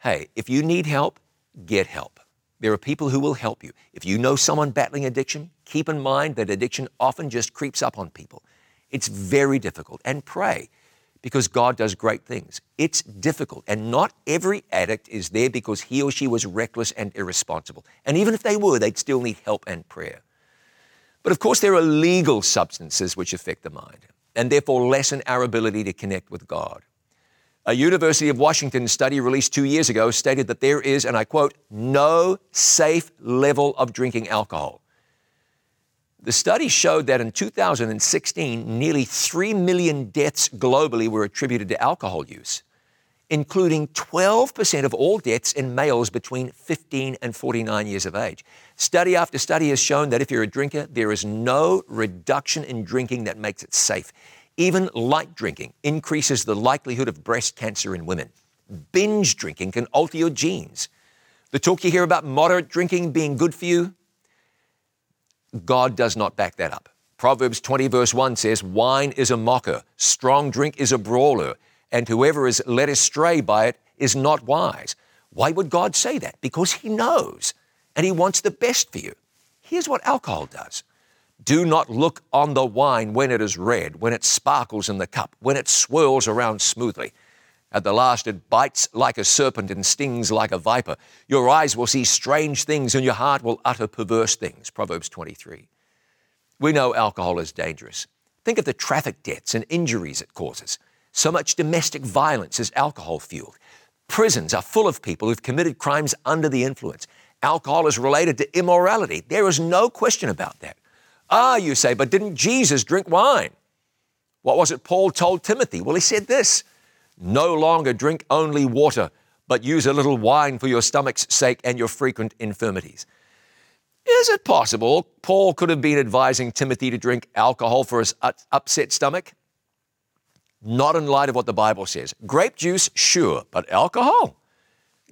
Speaker 1: Hey, if you need help, get help. There are people who will help you. If you know someone battling addiction, keep in mind that addiction often just creeps up on people. It's very difficult. And pray because God does great things. It's difficult. And not every addict is there because he or she was reckless and irresponsible. And even if they were, they'd still need help and prayer. But of course, there are legal substances which affect the mind and therefore lessen our ability to connect with God. A University of Washington study released two years ago stated that there is, and I quote, no safe level of drinking alcohol. The study showed that in 2016, nearly 3 million deaths globally were attributed to alcohol use, including 12% of all deaths in males between 15 and 49 years of age. Study after study has shown that if you're a drinker, there is no reduction in drinking that makes it safe. Even light drinking increases the likelihood of breast cancer in women. Binge drinking can alter your genes. The talk you hear about moderate drinking being good for you, God does not back that up. Proverbs 20, verse 1 says, Wine is a mocker, strong drink is a brawler, and whoever is led astray by it is not wise. Why would God say that? Because He knows and He wants the best for you. Here's what alcohol does do not look on the wine when it is red, when it sparkles in the cup, when it swirls around smoothly. At the last, it bites like a serpent and stings like a viper. Your eyes will see strange things and your heart will utter perverse things. Proverbs 23. We know alcohol is dangerous. Think of the traffic deaths and injuries it causes. So much domestic violence is alcohol fueled. Prisons are full of people who've committed crimes under the influence. Alcohol is related to immorality. There is no question about that. Ah, you say, but didn't Jesus drink wine? What was it Paul told Timothy? Well, he said this No longer drink only water, but use a little wine for your stomach's sake and your frequent infirmities. Is it possible Paul could have been advising Timothy to drink alcohol for his upset stomach? Not in light of what the Bible says. Grape juice, sure, but alcohol?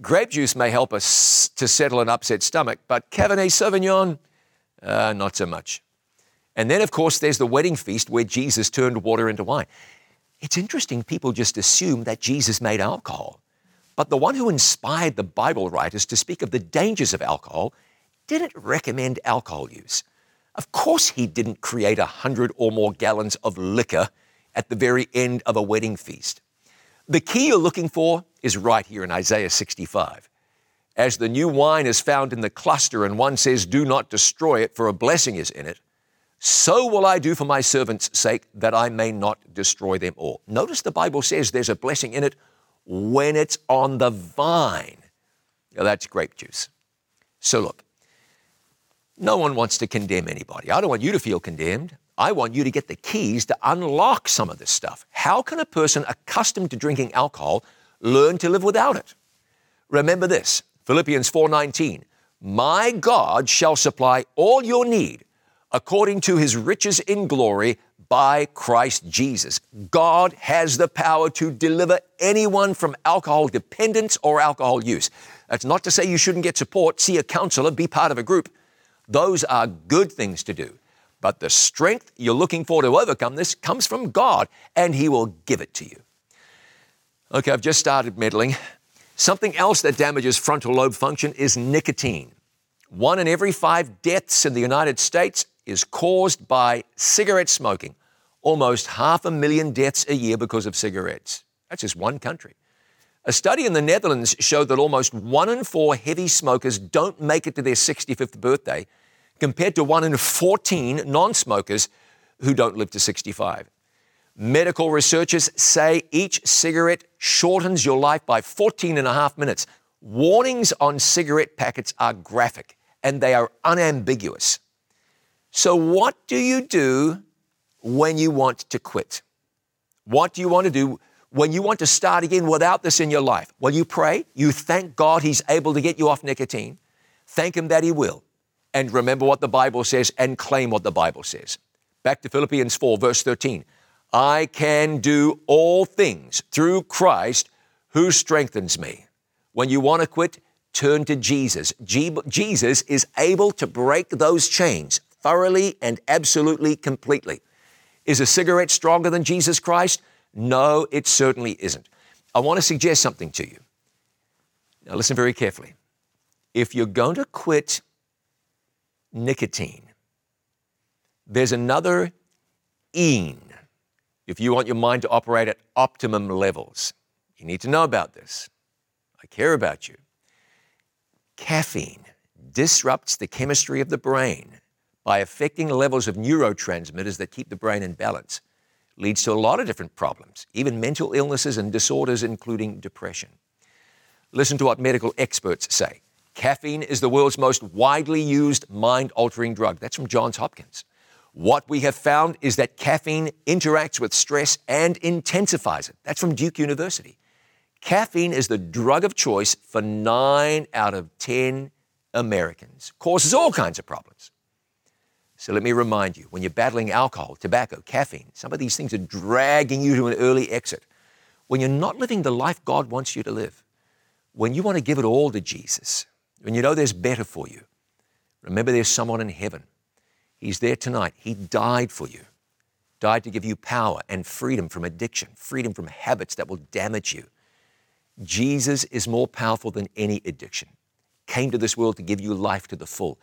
Speaker 1: Grape juice may help us to settle an upset stomach, but Cabernet Sauvignon, uh, not so much. And then, of course, there's the wedding feast where Jesus turned water into wine. It's interesting, people just assume that Jesus made alcohol. But the one who inspired the Bible writers to speak of the dangers of alcohol didn't recommend alcohol use. Of course, he didn't create a hundred or more gallons of liquor at the very end of a wedding feast. The key you're looking for is right here in Isaiah 65. As the new wine is found in the cluster, and one says, Do not destroy it, for a blessing is in it, so will I do for my servants' sake that I may not destroy them all. Notice the Bible says there's a blessing in it when it's on the vine. Yeah, that's grape juice. So look, no one wants to condemn anybody. I don't want you to feel condemned. I want you to get the keys to unlock some of this stuff. How can a person accustomed to drinking alcohol learn to live without it? Remember this, Philippians 4:19. My God shall supply all your need according to his riches in glory by Christ Jesus. God has the power to deliver anyone from alcohol dependence or alcohol use. That's not to say you shouldn't get support, see a counselor, be part of a group. Those are good things to do. But the strength you're looking for to overcome this comes from God, and He will give it to you. Okay, I've just started meddling. Something else that damages frontal lobe function is nicotine. One in every five deaths in the United States is caused by cigarette smoking. Almost half a million deaths a year because of cigarettes. That's just one country. A study in the Netherlands showed that almost one in four heavy smokers don't make it to their 65th birthday, compared to one in 14 non smokers who don't live to 65. Medical researchers say each cigarette shortens your life by 14 and a half minutes. Warnings on cigarette packets are graphic and they are unambiguous. So, what do you do when you want to quit? What do you want to do when you want to start again without this in your life? Well, you pray, you thank God He's able to get you off nicotine, thank Him that He will, and remember what the Bible says and claim what the Bible says. Back to Philippians 4, verse 13. I can do all things through Christ who strengthens me. When you want to quit, turn to Jesus. Jesus is able to break those chains thoroughly and absolutely completely. Is a cigarette stronger than Jesus Christ? No, it certainly isn't. I want to suggest something to you. Now, listen very carefully. If you're going to quit nicotine, there's another EEN if you want your mind to operate at optimum levels. You need to know about this. I care about you. Caffeine disrupts the chemistry of the brain by affecting levels of neurotransmitters that keep the brain in balance leads to a lot of different problems, even mental illnesses and disorders, including depression. Listen to what medical experts say. Caffeine is the world's most widely used mind altering drug. That's from Johns Hopkins. What we have found is that caffeine interacts with stress and intensifies it. That's from Duke University. Caffeine is the drug of choice for nine out of 10 Americans, causes all kinds of problems. So let me remind you when you're battling alcohol, tobacco, caffeine, some of these things are dragging you to an early exit. When you're not living the life God wants you to live, when you want to give it all to Jesus, when you know there's better for you, remember there's someone in heaven. He's there tonight. He died for you, died to give you power and freedom from addiction, freedom from habits that will damage you. Jesus is more powerful than any addiction. Came to this world to give you life to the full.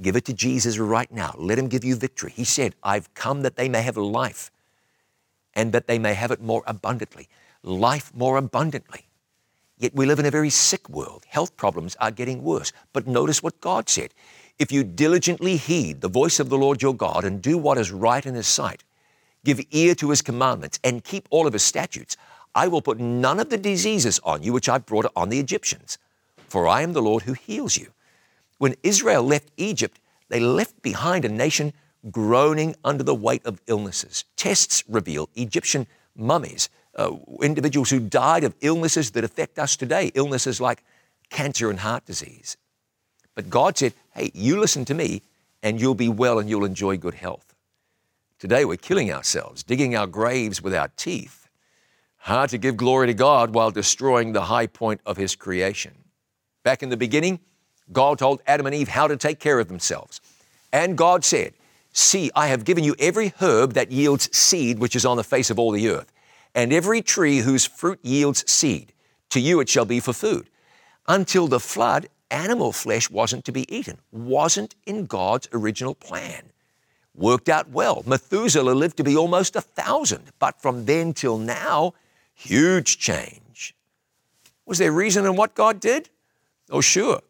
Speaker 1: Give it to Jesus right now. Let him give you victory. He said, I've come that they may have life and that they may have it more abundantly. Life more abundantly. Yet we live in a very sick world. Health problems are getting worse. But notice what God said. If you diligently heed the voice of the Lord your God and do what is right in his sight, give ear to his commandments, and keep all of his statutes, I will put none of the diseases on you which I brought on the Egyptians. For I am the Lord who heals you. When Israel left Egypt, they left behind a nation groaning under the weight of illnesses. Tests reveal Egyptian mummies, uh, individuals who died of illnesses that affect us today, illnesses like cancer and heart disease. But God said, hey, you listen to me and you'll be well and you'll enjoy good health. Today we're killing ourselves, digging our graves with our teeth. Hard to give glory to God while destroying the high point of His creation. Back in the beginning, God told Adam and Eve how to take care of themselves. And God said, See, I have given you every herb that yields seed which is on the face of all the earth, and every tree whose fruit yields seed. To you it shall be for food. Until the flood, animal flesh wasn't to be eaten, wasn't in God's original plan. Worked out well. Methuselah lived to be almost a thousand, but from then till now, huge change. Was there reason in what God did? Oh, sure.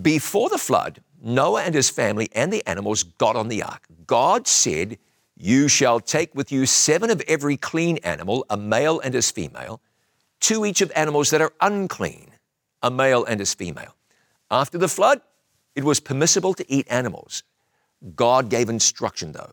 Speaker 1: Before the flood, Noah and his family and the animals got on the ark. God said, You shall take with you seven of every clean animal, a male and his female, two each of animals that are unclean. a male and his female. After the flood, it was permissible to eat animals. God gave instruction though.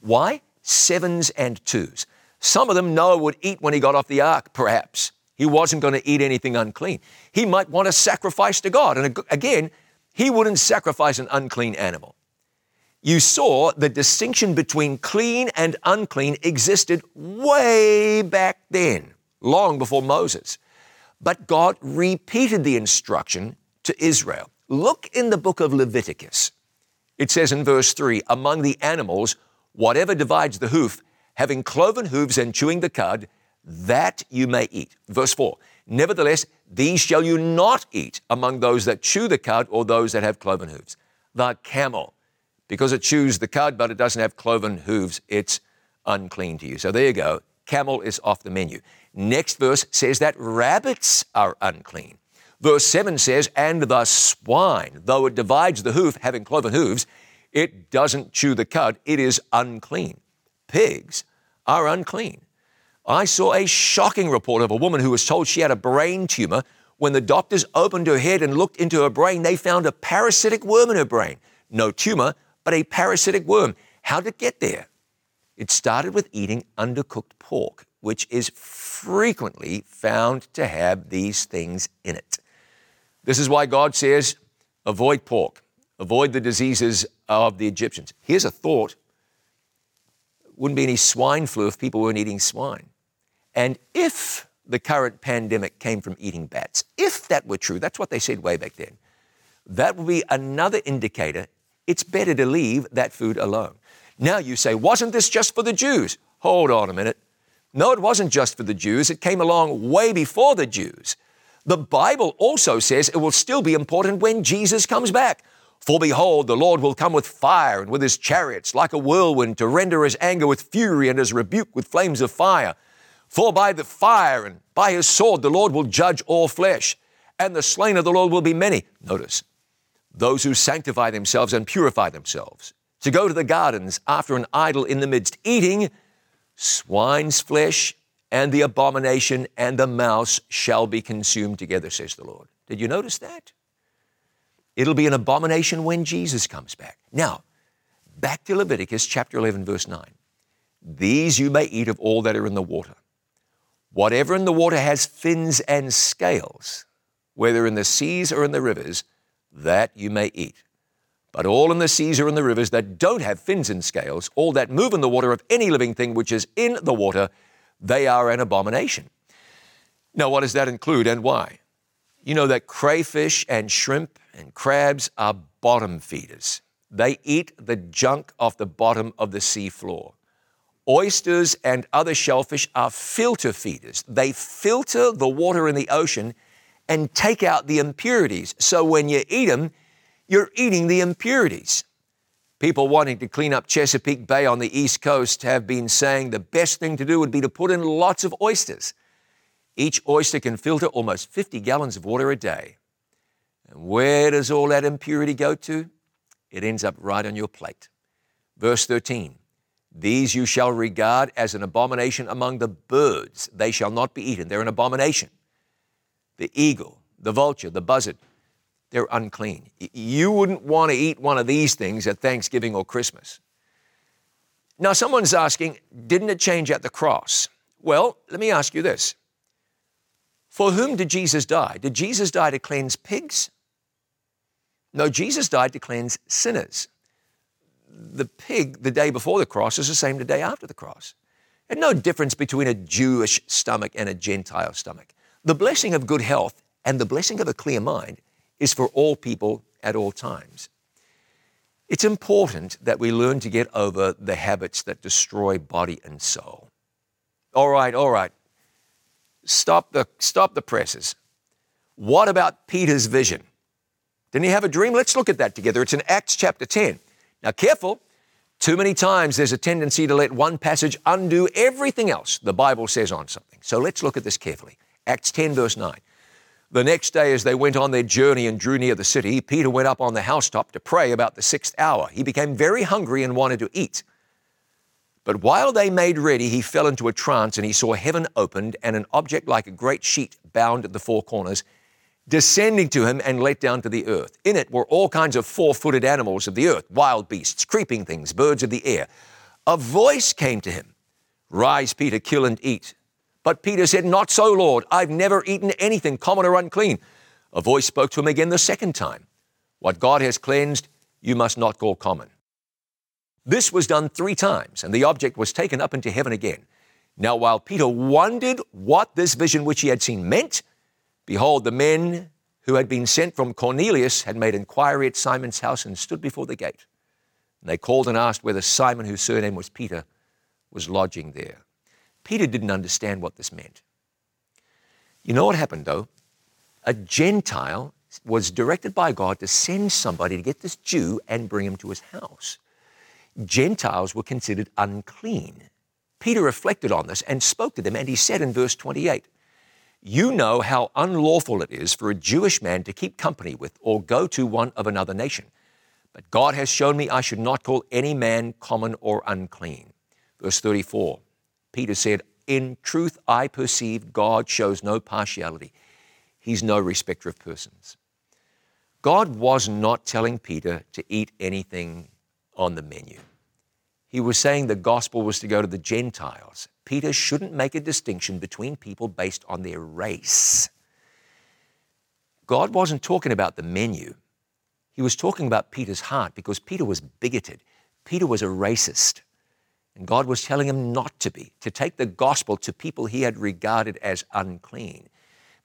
Speaker 1: Why? Sevens and twos. Some of them Noah would eat when he got off the ark, perhaps. He wasn't going to eat anything unclean. He might want to sacrifice to God. And again, he wouldn't sacrifice an unclean animal. You saw the distinction between clean and unclean existed way back then, long before Moses. But God repeated the instruction to Israel. Look in the book of Leviticus. It says in verse 3 Among the animals, whatever divides the hoof, having cloven hooves and chewing the cud, that you may eat. Verse 4 Nevertheless, these shall you not eat among those that chew the cud or those that have cloven hooves. The camel, because it chews the cud but it doesn't have cloven hooves, it's unclean to you. So there you go. Camel is off the menu. Next verse says that rabbits are unclean. Verse 7 says, And the swine, though it divides the hoof, having cloven hooves, it doesn't chew the cud, it is unclean. Pigs are unclean. I saw a shocking report of a woman who was told she had a brain tumor. When the doctors opened her head and looked into her brain, they found a parasitic worm in her brain. No tumor, but a parasitic worm. How did it get there? It started with eating undercooked pork, which is frequently found to have these things in it. This is why God says, avoid pork, avoid the diseases of the Egyptians. Here's a thought wouldn't be any swine flu if people weren't eating swine. And if the current pandemic came from eating bats, if that were true, that's what they said way back then, that would be another indicator it's better to leave that food alone. Now you say, wasn't this just for the Jews? Hold on a minute. No, it wasn't just for the Jews. It came along way before the Jews. The Bible also says it will still be important when Jesus comes back. For behold, the Lord will come with fire and with his chariots like a whirlwind to render his anger with fury and his rebuke with flames of fire. For by the fire and by his sword the Lord will judge all flesh, and the slain of the Lord will be many. Notice, those who sanctify themselves and purify themselves, to go to the gardens after an idol in the midst, eating swine's flesh, and the abomination and the mouse shall be consumed together, says the Lord. Did you notice that? It'll be an abomination when Jesus comes back. Now, back to Leviticus chapter 11, verse 9. These you may eat of all that are in the water Whatever in the water has fins and scales, whether in the seas or in the rivers, that you may eat. But all in the seas or in the rivers that don't have fins and scales, all that move in the water of any living thing which is in the water, they are an abomination. Now, what does that include and why? You know that crayfish and shrimp and crabs are bottom feeders. They eat the junk off the bottom of the sea floor. Oysters and other shellfish are filter feeders. They filter the water in the ocean and take out the impurities. So when you eat them, you're eating the impurities. People wanting to clean up Chesapeake Bay on the East Coast have been saying the best thing to do would be to put in lots of oysters. Each oyster can filter almost 50 gallons of water a day. And where does all that impurity go to? It ends up right on your plate. Verse 13 these you shall regard as an abomination among the birds. They shall not be eaten. They're an abomination. The eagle, the vulture, the buzzard, they're unclean. You wouldn't want to eat one of these things at Thanksgiving or Christmas. Now, someone's asking, didn't it change at the cross? Well, let me ask you this. For whom did Jesus die? Did Jesus die to cleanse pigs? No, Jesus died to cleanse sinners the pig the day before the cross is the same the day after the cross. And no difference between a Jewish stomach and a Gentile stomach. The blessing of good health and the blessing of a clear mind is for all people at all times. It's important that we learn to get over the habits that destroy body and soul. All right, all right. Stop the, stop the presses. What about Peter's vision? Didn't he have a dream? Let's look at that together. It's in Acts chapter 10. Now, careful. Too many times there's a tendency to let one passage undo everything else the Bible says on something. So let's look at this carefully. Acts 10, verse 9. The next day, as they went on their journey and drew near the city, Peter went up on the housetop to pray about the sixth hour. He became very hungry and wanted to eat. But while they made ready, he fell into a trance and he saw heaven opened and an object like a great sheet bound at the four corners descending to him and let down to the earth. In it were all kinds of four footed animals of the earth, wild beasts, creeping things, birds of the air. A voice came to him Rise, Peter, kill and eat. But Peter said, Not so, Lord. I've never eaten anything common or unclean. A voice spoke to him again the second time What God has cleansed, you must not call common. This was done three times, and the object was taken up into heaven again. Now, while Peter wondered what this vision which he had seen meant, behold, the men who had been sent from Cornelius had made inquiry at Simon's house and stood before the gate. And they called and asked whether Simon, whose surname was Peter, was lodging there. Peter didn't understand what this meant. You know what happened, though? A Gentile was directed by God to send somebody to get this Jew and bring him to his house. Gentiles were considered unclean. Peter reflected on this and spoke to them, and he said in verse 28, You know how unlawful it is for a Jewish man to keep company with or go to one of another nation. But God has shown me I should not call any man common or unclean. Verse 34, Peter said, In truth I perceive God shows no partiality. He's no respecter of persons. God was not telling Peter to eat anything on the menu. He was saying the gospel was to go to the Gentiles. Peter shouldn't make a distinction between people based on their race. God wasn't talking about the menu. He was talking about Peter's heart because Peter was bigoted. Peter was a racist. And God was telling him not to be, to take the gospel to people he had regarded as unclean.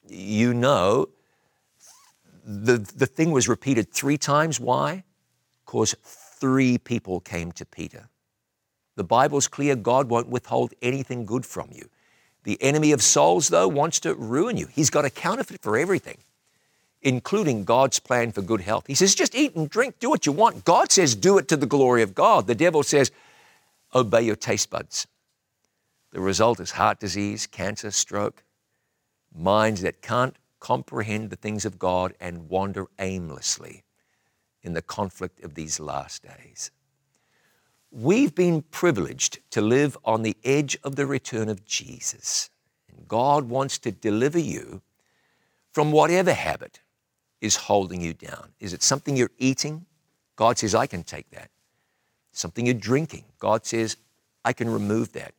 Speaker 1: You know, the, the thing was repeated three times. Why? Because three people came to Peter. The Bible's clear God won't withhold anything good from you. The enemy of souls, though, wants to ruin you. He's got a counterfeit for everything, including God's plan for good health. He says, just eat and drink, do what you want. God says, do it to the glory of God. The devil says, obey your taste buds. The result is heart disease, cancer, stroke, minds that can't comprehend the things of God and wander aimlessly in the conflict of these last days. We've been privileged to live on the edge of the return of Jesus. And God wants to deliver you from whatever habit is holding you down. Is it something you're eating? God says, I can take that. Something you're drinking? God says, I can remove that.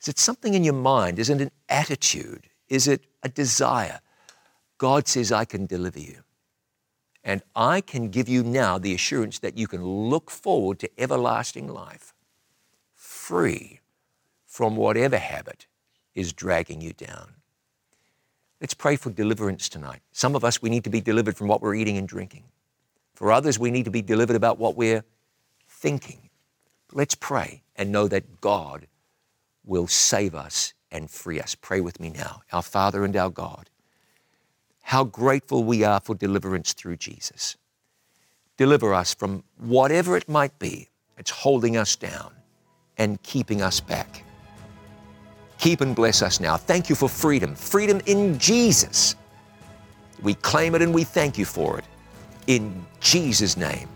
Speaker 1: Is it something in your mind? Is it an attitude? Is it a desire? God says, I can deliver you. And I can give you now the assurance that you can look forward to everlasting life, free from whatever habit is dragging you down. Let's pray for deliverance tonight. Some of us, we need to be delivered from what we're eating and drinking. For others, we need to be delivered about what we're thinking. Let's pray and know that God will save us and free us. Pray with me now. Our Father and our God how grateful we are for deliverance through Jesus. Deliver us from whatever it might be that's holding us down and keeping us back. Keep and bless us now. Thank you for freedom, freedom in Jesus. We claim it and we thank you for it. In Jesus' name.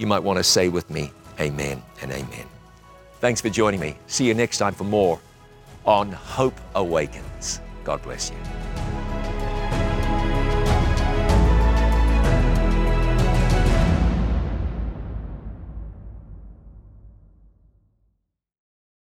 Speaker 1: You might want to say with me, Amen and Amen. Thanks for joining me. See you next time for more on Hope Awakens. God bless you.